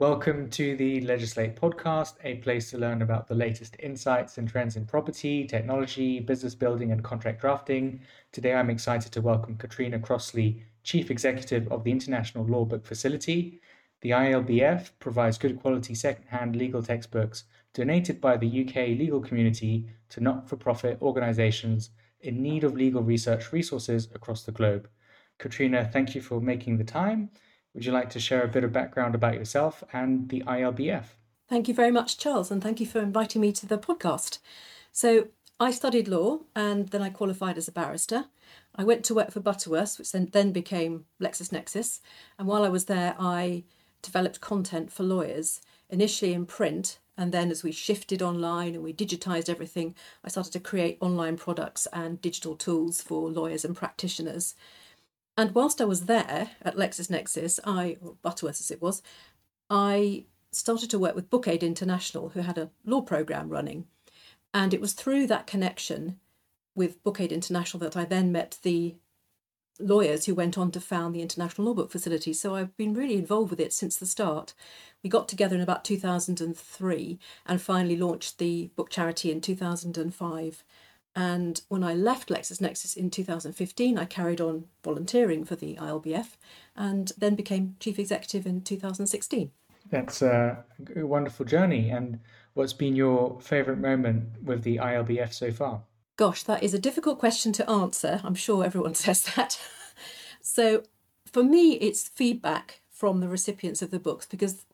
Welcome to the Legislate podcast, a place to learn about the latest insights and trends in property, technology, business building, and contract drafting. Today, I'm excited to welcome Katrina Crossley, Chief Executive of the International Law Book Facility. The ILBF provides good quality second-hand legal textbooks donated by the UK legal community to not for profit organizations in need of legal research resources across the globe. Katrina, thank you for making the time. Would you like to share a bit of background about yourself and the ILBF? Thank you very much, Charles, and thank you for inviting me to the podcast. So, I studied law and then I qualified as a barrister. I went to work for Butterworth, which then, then became LexisNexis. And while I was there, I developed content for lawyers, initially in print. And then, as we shifted online and we digitized everything, I started to create online products and digital tools for lawyers and practitioners. And whilst I was there at LexisNexis, I, or Butterworth as it was, I started to work with Book Aid International, who had a law program running. And it was through that connection with Book Aid International that I then met the lawyers who went on to found the International Law Book Facility. So I've been really involved with it since the start. We got together in about 2003 and finally launched the book charity in 2005. And when I left LexisNexis in 2015, I carried on volunteering for the ILBF and then became chief executive in 2016. That's a wonderful journey. And what's been your favourite moment with the ILBF so far? Gosh, that is a difficult question to answer. I'm sure everyone says that. so for me, it's feedback from the recipients of the books because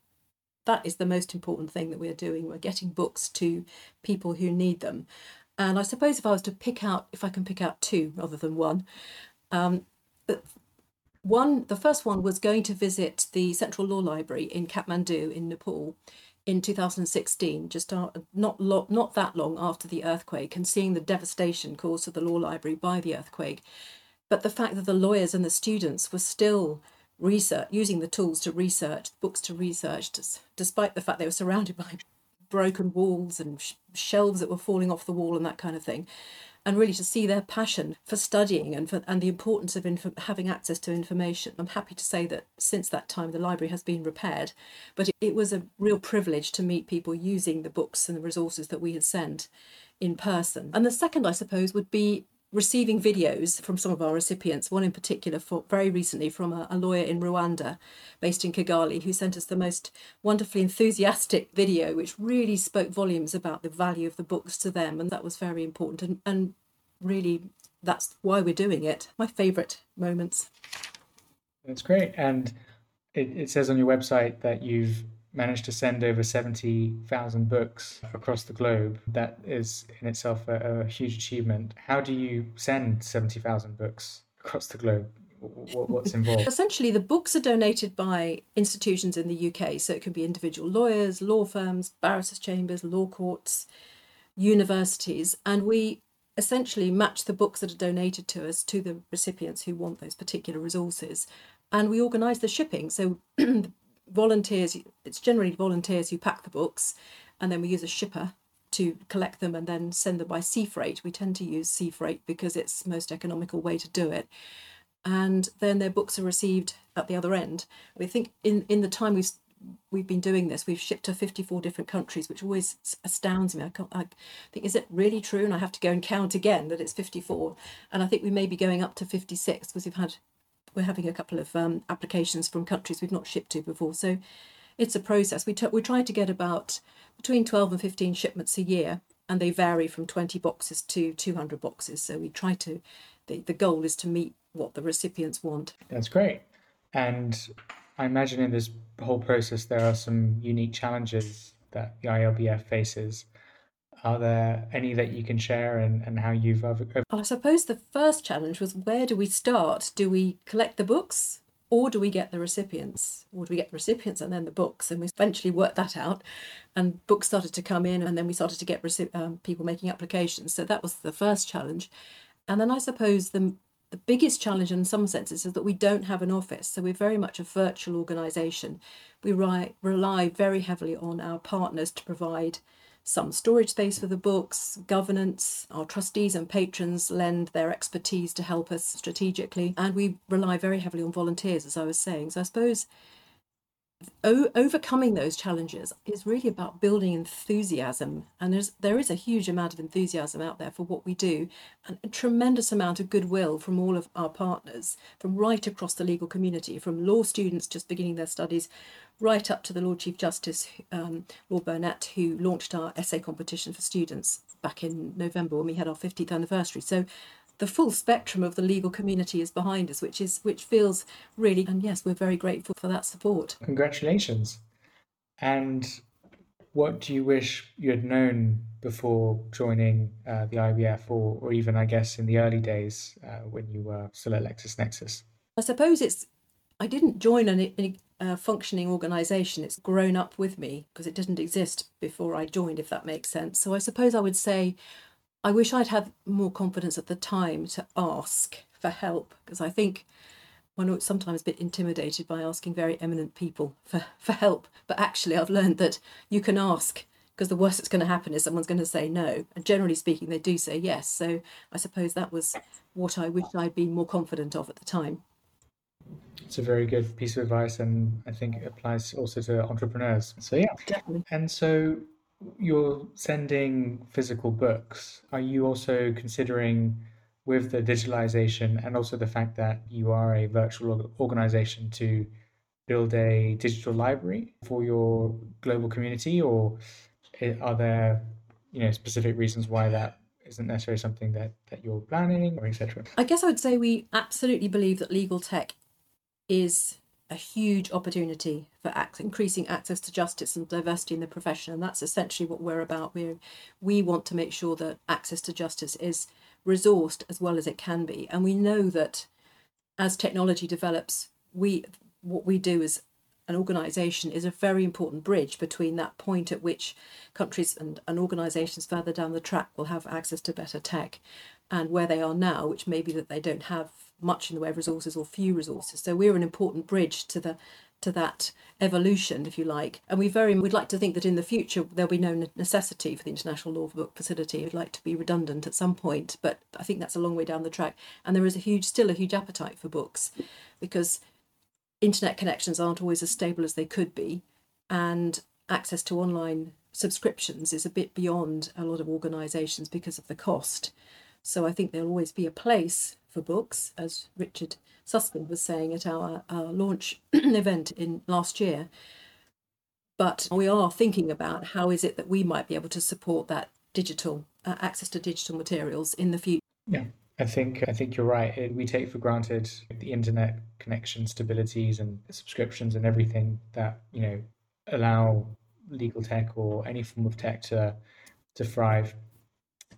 that is the most important thing that we're doing. We're getting books to people who need them. And I suppose if I was to pick out, if I can pick out two rather than one, um, one, the first one was going to visit the Central Law Library in Kathmandu in Nepal in 2016, just not not that long after the earthquake, and seeing the devastation caused to the law library by the earthquake. But the fact that the lawyers and the students were still research using the tools to research books to research despite the fact they were surrounded by broken walls and sh- shelves that were falling off the wall and that kind of thing and really to see their passion for studying and for and the importance of inf- having access to information. I'm happy to say that since that time the library has been repaired, but it, it was a real privilege to meet people using the books and the resources that we had sent in person. And the second, I suppose, would be receiving videos from some of our recipients, one in particular for very recently from a, a, lawyer in Rwanda based in Kigali who sent us the most wonderfully enthusiastic video which really spoke volumes about the value of the books to them and that was very important and, and really that's why we're doing it. My favourite moments. That's great. And it, it says on your website that you've managed to send over 70,000 books across the globe. That is in itself a, a huge achievement. How do you send 70,000 books across the globe? What's involved? Essentially, the books are donated by institutions in the UK. So it can be individual lawyers, law firms, barristers' chambers, law courts, universities. And we essentially match the books that are donated to us to the recipients who want those particular resources and we organise the shipping. So volunteers, it's generally volunteers who pack the books, and then we use a shipper to collect them and then send them by sea freight. We tend to use sea freight because it's the most economical way to do it. And then their books are received at the other end. We think in, in the time we've we've been doing this, we've shipped to 54 different countries, which always astounds me. I, can't, I think, is it really true? And I have to go and count again that it's 54. And I think we may be going up to 56 because we've had we're having a couple of um, applications from countries we've not shipped to before. So it's a process. We, t- we try to get about between 12 and 15 shipments a year, and they vary from 20 boxes to 200 boxes. So we try to, the, the goal is to meet what the recipients want. That's great. And I imagine in this whole process, there are some unique challenges that the ILBF faces. Are there any that you can share and, and how you've overcome? I suppose the first challenge was where do we start? Do we collect the books or do we get the recipients? Or do we get the recipients and then the books? And we eventually worked that out, and books started to come in, and then we started to get reci- um, people making applications. So that was the first challenge. And then I suppose the the biggest challenge in some senses is that we don't have an office. So we're very much a virtual organisation. We rely very heavily on our partners to provide some storage space for the books, governance. Our trustees and patrons lend their expertise to help us strategically, and we rely very heavily on volunteers, as I was saying. So I suppose o- overcoming those challenges is really about building enthusiasm. And there's there is a huge amount of enthusiasm out there for what we do and a tremendous amount of goodwill from all of our partners from right across the legal community from law students just beginning their studies right up to the lord chief justice um, lord burnett who launched our essay competition for students back in november when we had our 50th anniversary. So the full spectrum of the legal community is behind us, which is which feels really and yes, we're very grateful for that support. Congratulations. And what do you wish you had known before joining uh, the ILBF, or, or even, I guess, in the early days uh, when you were still at LexisNexis? I suppose it's, I didn't join a uh, functioning organisation. It's grown up with me because it didn't exist before I joined, if that makes sense. So I suppose I would say I wish I'd had more confidence at the time to ask for help because I think one is sometimes a bit intimidated by asking very eminent people for, for help. But actually, I've learned that you can ask because the worst that's going to happen is someone's going to say no. And generally speaking, they do say yes. So I suppose that was what I wish I'd been more confident of at the time. It's a very good piece of advice, and I think it applies also to entrepreneurs. So, yeah. Definitely. And so, you're sending physical books, are you also considering with the digitalization and also the fact that you are a virtual organization to build a digital library for your global community or are there you know specific reasons why that isn't necessarily something that that you're planning or etc i guess i would say we absolutely believe that legal tech is a huge opportunity for increasing access to justice and diversity in the profession. And that's essentially what we're about. We we want to make sure that access to justice is resourced as well as it can be. And we know that as technology develops, we what we do as an organisation is a very important bridge between that point at which countries and, and organisations further down the track will have access to better tech and where they are now, which may be that they don't have much in the way of resources or few resources. So we're an important bridge to the to that evolution, if you like. And we very we'd like to think that in the future there'll be no necessity for the International Law Book Facility. We'd like to be redundant at some point, but I think that's a long way down the track. And there is a huge, still a huge appetite for books, because internet connections aren't always as stable as they could be, and access to online subscriptions is a bit beyond a lot of organisations because of the cost. So I think there'll always be a place for books, as Richard Susskind was saying at our, our launch event in last year. But we are thinking about how is it that we might be able to support that digital uh, access to digital materials in the future. Yeah, I think I think you're right. We take for granted the internet connection stabilities and subscriptions and everything that you know allow legal tech or any form of tech to to thrive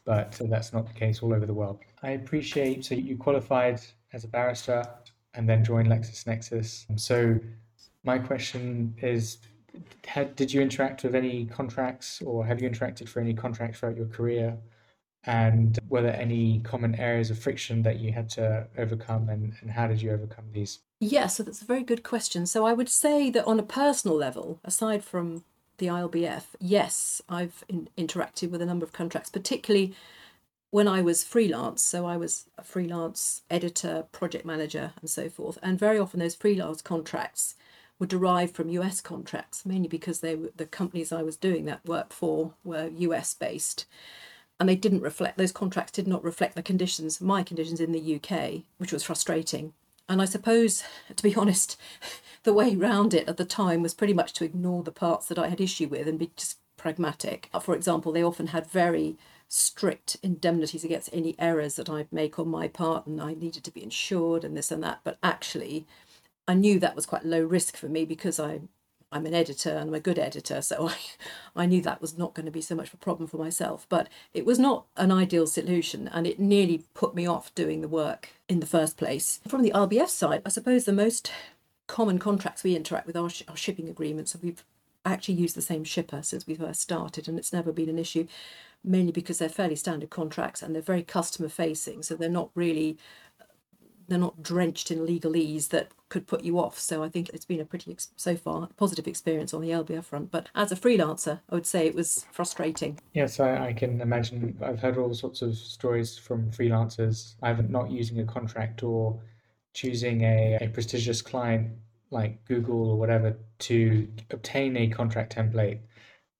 but that's not the case all over the world. I appreciate, so you qualified as a barrister and then joined LexisNexis. So my question is, had, did you interact with any contracts or have you interacted for any contracts throughout your career? And were there any common areas of friction that you had to overcome and, and how did you overcome these? Yeah, so that's a very good question. So I would say that on a personal level, aside from the ILBF, yes, I've in, interacted with a number of contracts, particularly when I was freelance. So I was a freelance editor, project manager, and so forth. And very often those freelance contracts were derived from US contracts, mainly because they were, the companies I was doing that work for were US based. And they didn't reflect, those contracts did not reflect the conditions, my conditions in the UK, which was frustrating. And I suppose, to be honest, the way round it at the time was pretty much to ignore the parts that I had issue with and be just pragmatic. For example, they often had very strict indemnities against any errors that I'd make on my part, and I needed to be insured and this and that. But actually, I knew that was quite low risk for me because I I'm an editor and I'm a good editor, so I, I knew that was not going to be so much of a problem for myself. But it was not an ideal solution, and it nearly put me off doing the work in the first place. From the ILBF side, I suppose the most common contracts we interact with are, sh- are shipping agreements. So we've actually use the same shipper since we first started, and it's never been an issue, mainly because they're fairly standard contracts and they're very customer facing. So they're not really they're not drenched in legalese that could put you off. So I think it's been a pretty so far positive experience on the ILBF front. But as a freelancer, I would say it was frustrating. Yes, I, I can imagine. I've heard all sorts of stories from freelancers either not using a contract or choosing a, a prestigious client like Google or whatever to obtain a contract template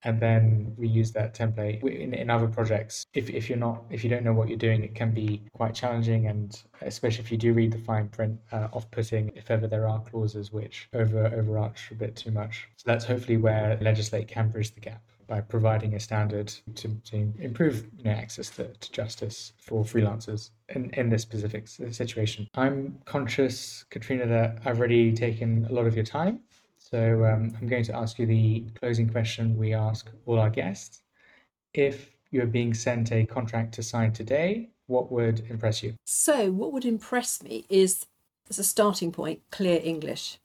and then we use that template in, in other projects. If, if you're not if you don't know what you're doing it can be quite challenging and especially if you do read the fine print uh, off-putting if ever there are clauses which over overarch a bit too much. So that's hopefully where legislate can bridge the gap by providing a standard to, to improve you know, access to, to justice for freelancers in, in this specific situation. I'm conscious, Katrina, that I've already taken a lot of your time. So um, I'm going to ask you the closing question we ask all our guests. If you're being sent a contract to sign today, what would impress you? So, what would impress me is, as a starting point, clear English.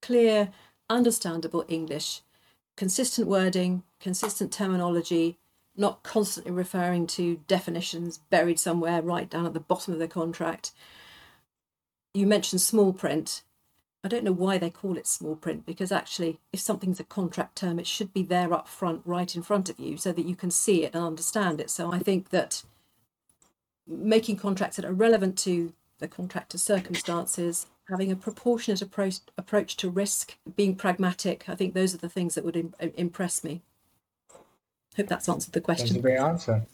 Clear, understandable English consistent wording, consistent terminology, not constantly referring to definitions buried somewhere right down at the bottom of the contract. You mentioned small print. I don't know why they call it small print because actually, if something's a contract term, it should be there up front, right in front of you, so that you can see it and understand it. So I think that making contracts that are relevant to the contractor's circumstances having a proportionate approach approach to risk, being pragmatic. I think those are the things that would Im- impress me. Hope that's answered the question. That's a great answer.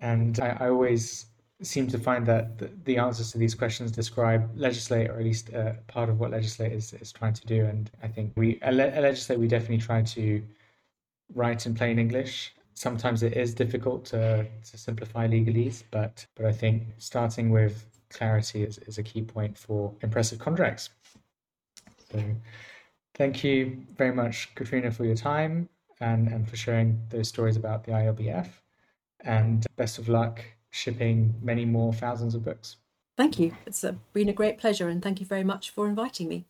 And I, I always seem to find that the, the, answers to these questions describe legislate, or at least uh, part of what legislate is, is trying to do. And I think we, at, legislate, we definitely try to write in plain English. Sometimes it is difficult to, to simplify legalese, but but I think starting with clarity is, is a key point for impressive contracts. So thank you very much, Katrina, for your time and, and for sharing those stories about the ILBF. And best of luck shipping many more thousands of books. Thank you. It's uh, been a great pleasure, and thank you very much for inviting me.